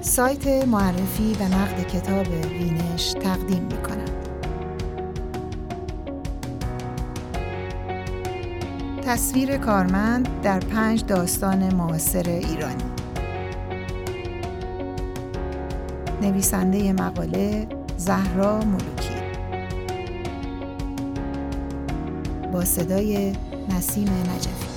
سایت معرفی و نقد کتاب وینش تقدیم می کند. تصویر کارمند در پنج داستان معاصر ایرانی نویسنده مقاله زهرا ملوکی با صدای نسیم نجفی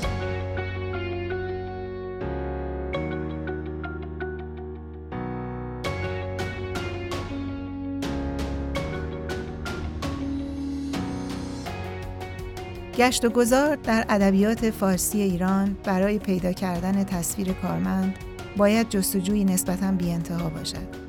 گشت و گذار در ادبیات فارسی ایران برای پیدا کردن تصویر کارمند باید جستجوی نسبتاً بی انتها باشد.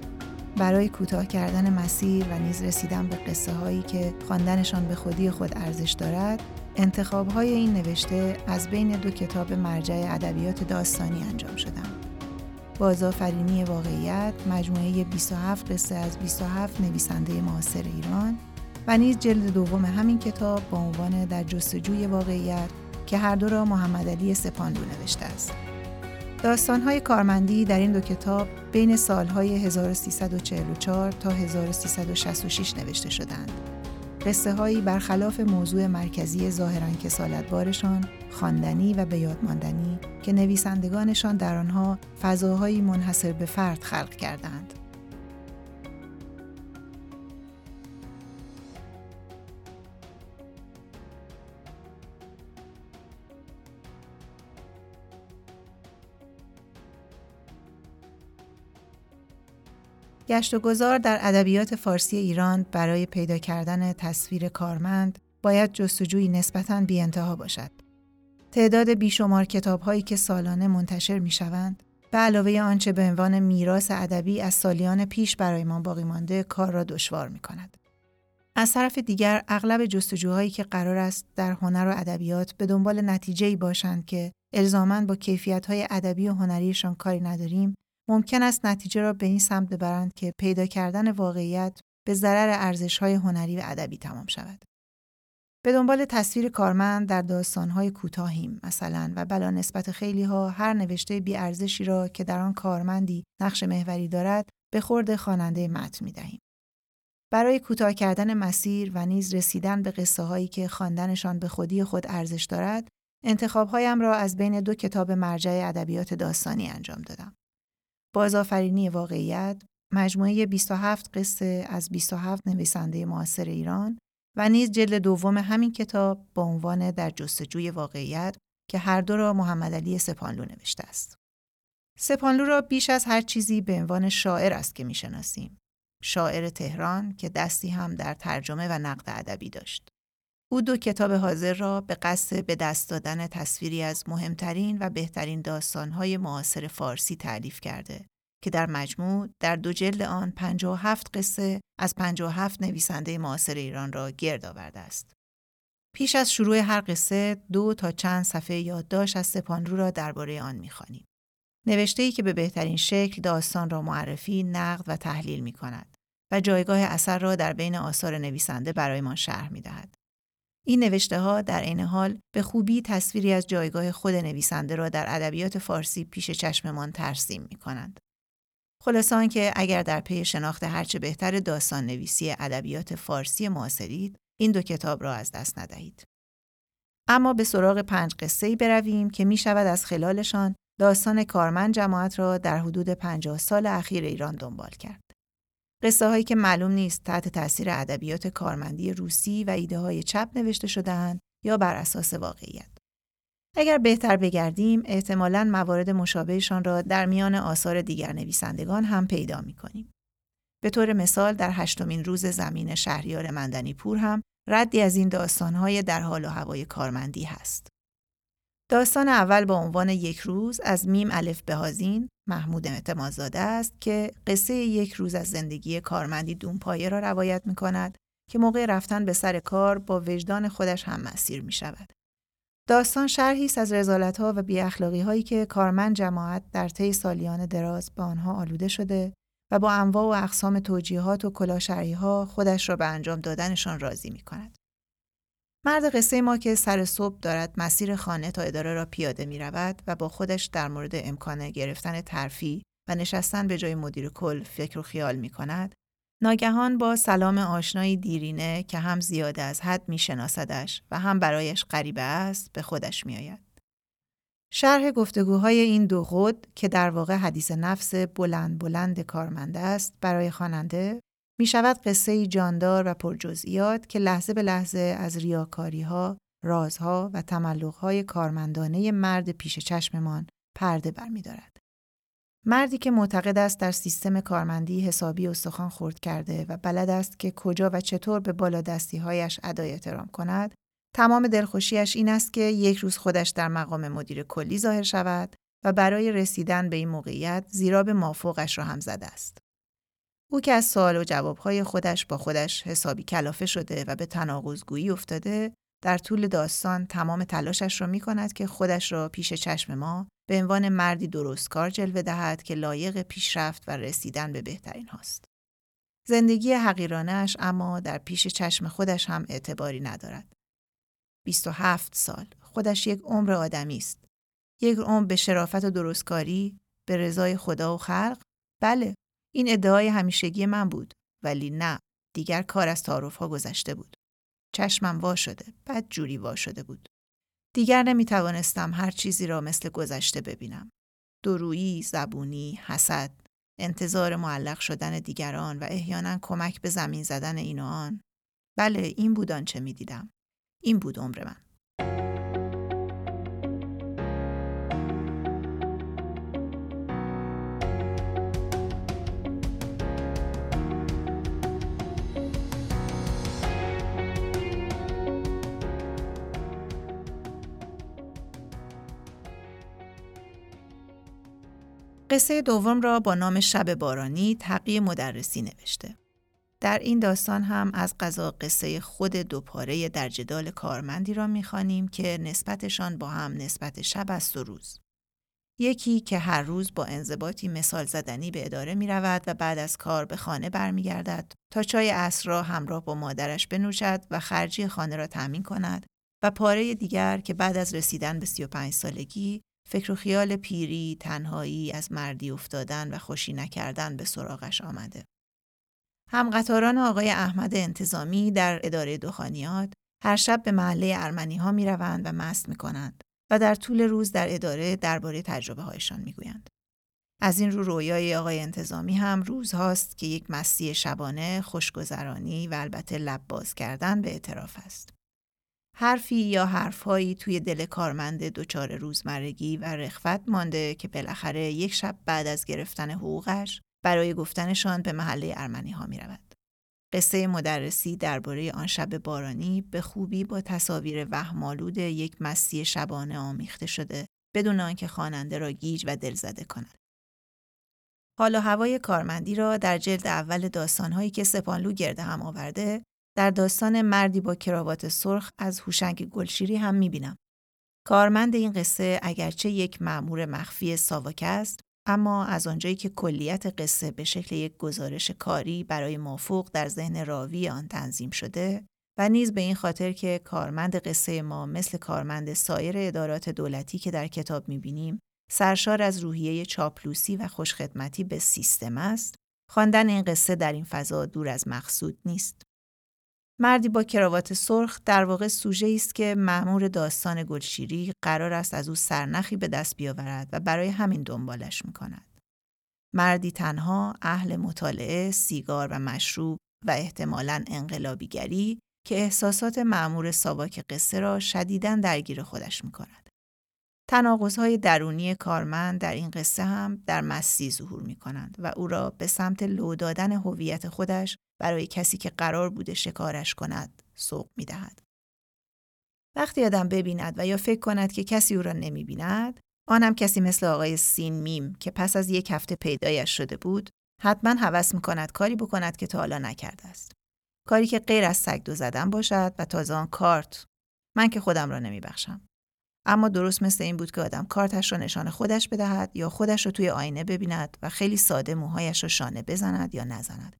برای کوتاه کردن مسیر و نیز رسیدن به قصه هایی که خواندنشان به خودی خود ارزش دارد، انتخاب های این نوشته از بین دو کتاب مرجع ادبیات داستانی انجام شدند. بازآفرینی واقعیت مجموعه 27 قصه از 27 نویسنده معاصر ایران و نیز جلد دوم همین کتاب با عنوان در جستجوی واقعیت که هر دو را محمد علی سپانلو نوشته است. داستانهای کارمندی در این دو کتاب بین سالهای 1344 تا 1366 نوشته شدند. قصه هایی برخلاف موضوع مرکزی ظاهرا کسالتبارشان خواندنی و به یادماندنی که نویسندگانشان در آنها فضاهایی منحصر به فرد خلق کردند. گشت و گذار در ادبیات فارسی ایران برای پیدا کردن تصویر کارمند باید جستجوی نسبتاً بی انتها باشد. تعداد بیشمار کتاب هایی که سالانه منتشر می شوند به علاوه آنچه به عنوان میراث ادبی از سالیان پیش برای ما باقی مانده کار را دشوار می کند. از طرف دیگر اغلب جستجوهایی که قرار است در هنر و ادبیات به دنبال نتیجه‌ای باشند که الزاماً با کیفیت‌های ادبی و هنریشان کاری نداریم ممکن است نتیجه را به این سمت ببرند که پیدا کردن واقعیت به ضرر ارزش‌های هنری و ادبی تمام شود. به دنبال تصویر کارمند در داستانهای کوتاهیم مثلا و بلا نسبت خیلی ها هر نوشته بی ارزشی را که در آن کارمندی نقش محوری دارد به خورد خواننده متن می دهیم. برای کوتاه کردن مسیر و نیز رسیدن به قصه هایی که خواندنشان به خودی خود ارزش دارد، انتخابهایم را از بین دو کتاب مرجع ادبیات داستانی انجام دادم. بازآفرینی واقعیت مجموعه 27 قصه از 27 نویسنده معاصر ایران و نیز جلد دوم همین کتاب با عنوان در جستجوی واقعیت که هر دو را محمد علی سپانلو نوشته است. سپانلو را بیش از هر چیزی به عنوان شاعر است که می‌شناسیم. شاعر تهران که دستی هم در ترجمه و نقد ادبی داشت. او دو کتاب حاضر را به قصد به دست دادن تصویری از مهمترین و بهترین داستانهای معاصر فارسی تعلیف کرده که در مجموع در دو جلد آن 57 قصه از 57 نویسنده معاصر ایران را گرد آورده است. پیش از شروع هر قصه دو تا چند صفحه یادداشت از سپانرو را درباره آن می‌خوانیم. نوشته‌ای که به بهترین شکل داستان را معرفی، نقد و تحلیل می کند و جایگاه اثر را در بین آثار نویسنده برایمان شرح می دهد. این نوشته ها در عین حال به خوبی تصویری از جایگاه خود نویسنده را در ادبیات فارسی پیش چشممان ترسیم می کنند. خلاصان که اگر در پی شناخت هرچه بهتر داستان نویسی ادبیات فارسی معاصرید این دو کتاب را از دست ندهید. اما به سراغ پنج قصه برویم که می شود از خلالشان داستان کارمند جماعت را در حدود پنجاه سال اخیر ایران دنبال کرد. قصه هایی که معلوم نیست تحت تاثیر ادبیات کارمندی روسی و ایده های چپ نوشته شدهاند یا بر اساس واقعیت. اگر بهتر بگردیم احتمالاً موارد مشابهشان را در میان آثار دیگر نویسندگان هم پیدا می کنیم. به طور مثال در هشتمین روز زمین شهریار مندنی پور هم ردی از این داستانهای در حال و هوای کارمندی هست. داستان اول با عنوان یک روز از میم الف بهازین محمود اعتمادزاده است که قصه یک روز از زندگی کارمندی دونپایه را روایت می کند که موقع رفتن به سر کار با وجدان خودش هم مسیر می شود. داستان شرحی است از رزالت ها و بی اخلاقی هایی که کارمند جماعت در طی سالیان دراز به آنها آلوده شده و با انواع و اقسام توجیهات و کلاشری ها خودش را به انجام دادنشان راضی می کند. مرد قصه ما که سر صبح دارد مسیر خانه تا اداره را پیاده می رود و با خودش در مورد امکان گرفتن ترفی و نشستن به جای مدیر کل فکر و خیال می کند، ناگهان با سلام آشنایی دیرینه که هم زیاده از حد می شناسدش و هم برایش غریبه است به خودش می آید. شرح گفتگوهای این دو خود که در واقع حدیث نفس بلند بلند کارمنده است برای خواننده می شود قصه جاندار و پرجزئیات که لحظه به لحظه از ریاکاری ها، رازها و تملق های کارمندانه مرد پیش چشممان پرده برمیدارد. مردی که معتقد است در سیستم کارمندی حسابی استخوان خورد کرده و بلد است که کجا و چطور به بالادستی هایش ادای احترام کند، تمام دلخوشیش این است که یک روز خودش در مقام مدیر کلی ظاهر شود و برای رسیدن به این موقعیت زیرا به مافوقش را هم زده است. او که از سوال و جوابهای خودش با خودش حسابی کلافه شده و به تناقضگویی افتاده در طول داستان تمام تلاشش را می کند که خودش را پیش چشم ما به عنوان مردی درستکار جلوه دهد که لایق پیشرفت و رسیدن به بهترین هاست. زندگی حقیرانش اما در پیش چشم خودش هم اعتباری ندارد. 27 سال خودش یک عمر آدمی است. یک عمر به شرافت و درستکاری، به رضای خدا و خلق؟ بله، این ادعای همیشگی من بود ولی نه دیگر کار از تعارف ها گذشته بود چشمم وا شده بد جوری وا شده بود دیگر نمی توانستم هر چیزی را مثل گذشته ببینم درویی، زبونی، حسد، انتظار معلق شدن دیگران و احیانا کمک به زمین زدن این و آن. بله این بود آنچه می دیدم. این بود عمر من. قصه دوم را با نام شب بارانی تقی مدرسی نوشته. در این داستان هم از قضا قصه خود دوپاره در جدال کارمندی را می‌خوانیم که نسبتشان با هم نسبت شب است و روز. یکی که هر روز با انضباطی مثال زدنی به اداره می رود و بعد از کار به خانه برمیگردد تا چای عصر را همراه با مادرش بنوشد و خرجی خانه را تأمین کند و پاره دیگر که بعد از رسیدن به 35 سالگی فکر و خیال پیری، تنهایی، از مردی افتادن و خوشی نکردن به سراغش آمده. همقطاران آقای احمد انتظامی در اداره دخانیات هر شب به محله ارمنی ها می روند و مست می کنند و در طول روز در اداره درباره تجربه هایشان می گویند. از این رو رویای آقای انتظامی هم روزهاست که یک مستی شبانه خوشگذرانی و البته لب باز کردن به اعتراف است. حرفی یا حرفهایی توی دل کارمند دچار روزمرگی و رخوت مانده که بالاخره یک شب بعد از گرفتن حقوقش برای گفتنشان به محله ارمنی ها می رود. قصه مدرسی درباره آن شب بارانی به خوبی با تصاویر وهمالود یک مستی شبانه آمیخته شده بدون آنکه خواننده را گیج و دلزده کند. حالا هوای کارمندی را در جلد اول داستانهایی که سپانلو گرده هم آورده در داستان مردی با کراوات سرخ از هوشنگ گلشیری هم می‌بینم. کارمند این قصه اگرچه یک معمور مخفی ساواک است اما از آنجایی که کلیت قصه به شکل یک گزارش کاری برای مافوق در ذهن راوی آن تنظیم شده و نیز به این خاطر که کارمند قصه ما مثل کارمند سایر ادارات دولتی که در کتاب می‌بینیم سرشار از روحیه چاپلوسی و خوشخدمتی به سیستم است خواندن این قصه در این فضا دور از مقصود نیست مردی با کراوات سرخ در واقع سوژه است که مأمور داستان گلشیری قرار است از او سرنخی به دست بیاورد و برای همین دنبالش می کند. مردی تنها اهل مطالعه، سیگار و مشروب و احتمالاً انقلابیگری که احساسات مأمور ساواک قصه را شدیداً درگیر خودش می کند. تناقض‌های درونی کارمند در این قصه هم در مستی ظهور می کنند و او را به سمت لو دادن هویت خودش برای کسی که قرار بوده شکارش کند سوق می دهد. وقتی آدم ببیند و یا فکر کند که کسی او را نمی بیند، آنم کسی مثل آقای سین میم که پس از یک هفته پیدایش شده بود، حتما هوس می کند کاری بکند که تا حالا نکرده است. کاری که غیر از سگ دو زدن باشد و تازه آن کارت من که خودم را نمی بخشم. اما درست مثل این بود که آدم کارتش را نشان خودش بدهد یا خودش را توی آینه ببیند و خیلی ساده موهایش را شانه بزند یا نزند.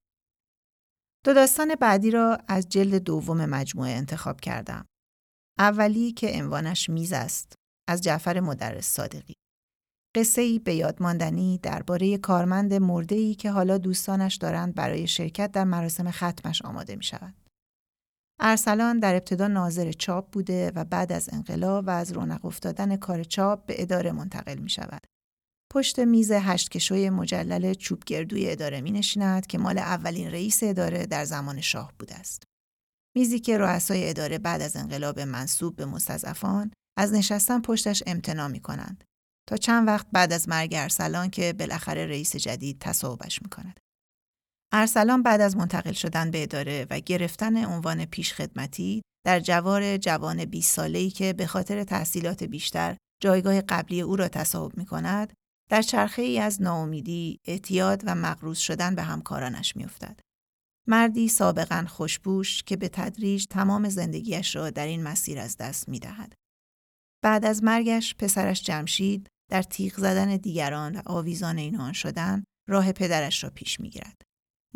دو داستان بعدی را از جلد دوم مجموعه انتخاب کردم. اولی که عنوانش میز است از جعفر مدرس صادقی. قصه ای به یادماندنی درباره کارمند مرده ای که حالا دوستانش دارند برای شرکت در مراسم ختمش آماده می شود. ارسلان در ابتدا ناظر چاپ بوده و بعد از انقلاب و از رونق افتادن کار چاپ به اداره منتقل می شود. پشت میز هشت کشوی مجلل چوب گردوی اداره می نشیند که مال اولین رئیس اداره در زمان شاه بوده است. میزی که رؤسای اداره بعد از انقلاب منصوب به مستضعفان از نشستن پشتش امتناع می کنند تا چند وقت بعد از مرگ ارسلان که بالاخره رئیس جدید تصاحبش می کند. ارسلان بعد از منتقل شدن به اداره و گرفتن عنوان پیشخدمتی در جوار جوان 20 ساله‌ای که به خاطر تحصیلات بیشتر جایگاه قبلی او را تصاحب می کند، در چرخه ای از ناامیدی، اعتیاد و مغروز شدن به همکارانش میافتد. مردی سابقا خوشبوش که به تدریج تمام زندگیش را در این مسیر از دست می دهد. بعد از مرگش پسرش جمشید در تیغ زدن دیگران و آویزان اینان شدن راه پدرش را پیش می گیرد.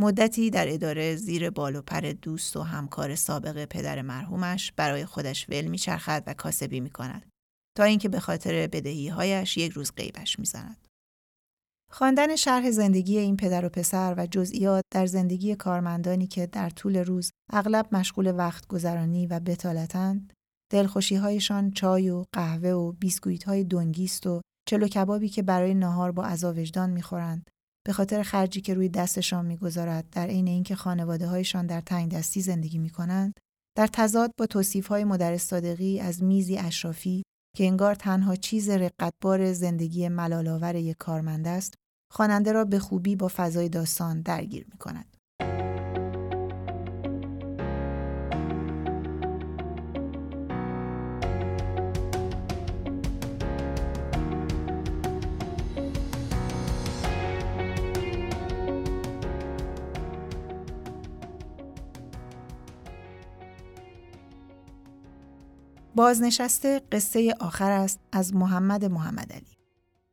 مدتی در اداره زیر بال و پر دوست و همکار سابق پدر مرحومش برای خودش ول میچرخد و کاسبی می کند تا اینکه به خاطر بدهی هایش یک روز غیبش می‌زند. خواندن شرح زندگی این پدر و پسر و جزئیات در زندگی کارمندانی که در طول روز اغلب مشغول وقت گذرانی و بتالتند، دلخوشی هایشان چای و قهوه و بیسکویت های دنگیست و چلو کبابی که برای نهار با عذا وجدان می‌خورند به خاطر خرجی که روی دستشان می‌گذارد در عین اینکه خانواده هایشان در تنگ دستی زندگی می کنند در تضاد با توصیف های مدرس صادقی از میزی اشرافی که انگار تنها چیز رقتبار زندگی ملالآور یک کارمند است خواننده را به خوبی با فضای داستان درگیر می کند. بازنشسته قصه آخر است از محمد محمد علی.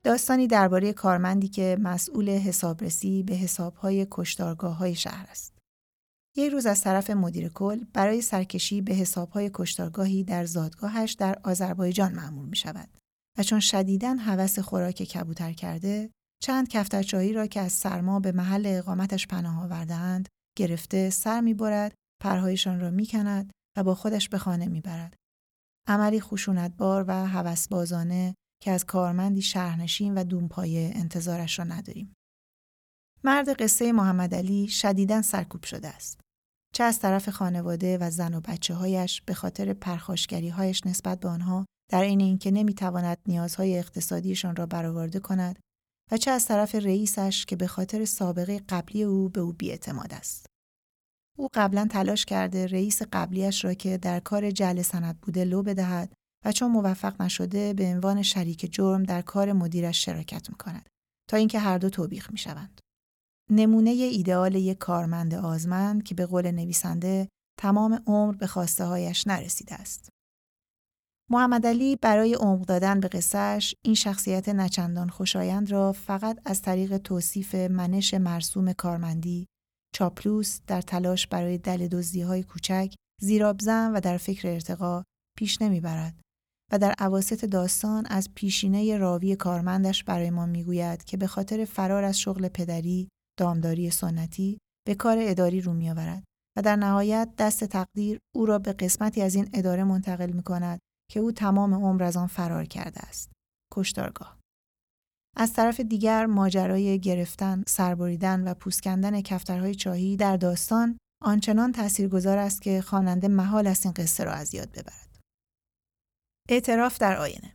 داستانی درباره کارمندی که مسئول حسابرسی به حسابهای کشتارگاه های شهر است. یک روز از طرف مدیر کل برای سرکشی به حسابهای کشتارگاهی در زادگاهش در آذربایجان معمول می شود و چون شدیداً هوس خوراک کبوتر کرده چند کفترچاهی را که از سرما به محل اقامتش پناه آوردهاند گرفته سر می‌برد پرهایشان را می‌کند و با خودش به خانه می‌برد عملی خشونتبار و هوسبازانه که از کارمندی شهرنشین و دونپایه انتظارش را نداریم. مرد قصه محمد علی شدیداً سرکوب شده است. چه از طرف خانواده و زن و بچه هایش به خاطر پرخاشگری هایش نسبت به آنها در این اینکه نمی‌تواند نیازهای اقتصادیشان را برآورده کند و چه از طرف رئیسش که به خاطر سابقه قبلی او به او بیاعتماد است. او قبلا تلاش کرده رئیس قبلیش را که در کار جعل سند بوده لو بدهد و چون موفق نشده به عنوان شریک جرم در کار مدیرش شراکت می کند تا اینکه هر دو توبیخ می شوند. نمونه ایدئال یک کارمند آزمند که به قول نویسنده تمام عمر به خواسته هایش نرسیده است. محمد علی برای عمق دادن به قصهش این شخصیت نچندان خوشایند را فقط از طریق توصیف منش مرسوم کارمندی چاپلوس در تلاش برای دل دزدی های کوچک زیرابزن و در فکر ارتقا پیش نمی‌برد و در عواست داستان از پیشینه راوی کارمندش برای ما می‌گوید که به خاطر فرار از شغل پدری دامداری سنتی به کار اداری رو میآورد و در نهایت دست تقدیر او را به قسمتی از این اداره منتقل می کند که او تمام عمر از آن فرار کرده است. کشتارگاه. از طرف دیگر ماجرای گرفتن، سربریدن و پوسکندن کفترهای چاهی در داستان آنچنان تاثیرگذار است که خواننده محال است این قصه را از یاد ببرد. اعتراف در آینه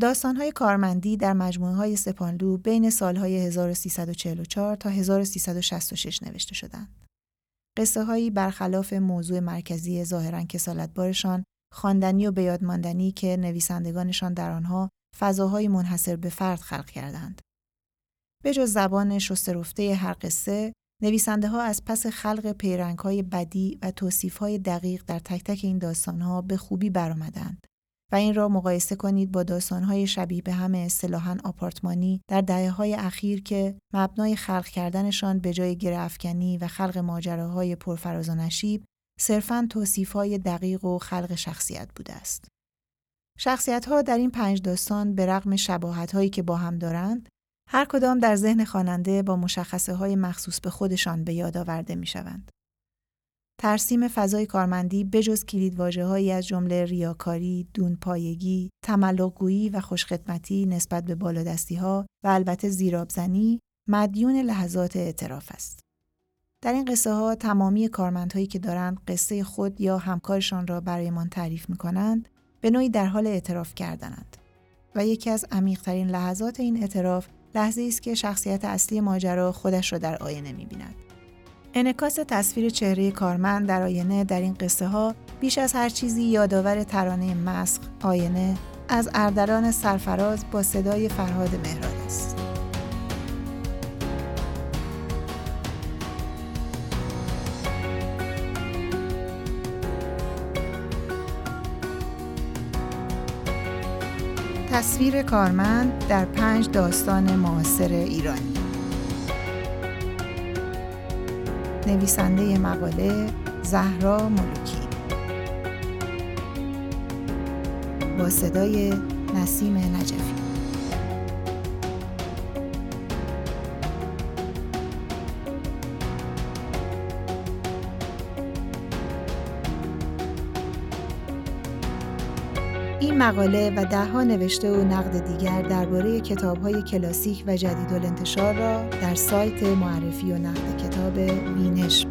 داستانهای کارمندی در مجموعه های سپانلو بین سالهای 1344 تا 1366 نوشته شدند. قصه هایی برخلاف موضوع مرکزی ظاهرا کسالتبارشان خواندنی و بیادماندنی که نویسندگانشان در آنها فضاهای منحصر به فرد خلق کردند. به جز زبان شسترفته هر قصه، نویسنده ها از پس خلق پیرنگ های بدی و توصیف های دقیق در تک تک این داستان ها به خوبی برآمدند و این را مقایسه کنید با داستانهای شبیه به همه اصطلاحا آپارتمانی در دهه های اخیر که مبنای خلق کردنشان به جای گره و خلق ماجراهای پرفراز و نشیب صرفاً توصیفهای دقیق و خلق شخصیت بوده است. شخصیت ها در این پنج داستان به رغم شباهت هایی که با هم دارند، هر کدام در ذهن خواننده با مشخصه های مخصوص به خودشان به یاد آورده می شوند. ترسیم فضای کارمندی بجز کلیدواژه‌هایی از جمله ریاکاری، دونپایگی، تملقگویی و خوشخدمتی نسبت به بالادستیها و البته زیرابزنی مدیون لحظات اعتراف است. در این قصه ها تمامی کارمندهایی که دارند قصه خود یا همکارشان را برایمان تعریف می کنند به نوعی در حال اعتراف کردنند و یکی از عمیقترین لحظات این اعتراف لحظه است که شخصیت اصلی ماجرا خودش را در آینه می بیند. انکاس تصویر چهره کارمند در آینه در این قصه ها بیش از هر چیزی یادآور ترانه مسخ آینه از اردران سرفراز با صدای فرهاد مهراد است. تصویر کارمند در پنج داستان معاصر ایرانی. نویسنده مقاله زهرا ملوکی. با صدای نسیم نجفی. مقاله و دهها نوشته و نقد دیگر درباره کتاب‌های کلاسیک و جدید الانتشار را در سایت معرفی و نقد کتاب وینش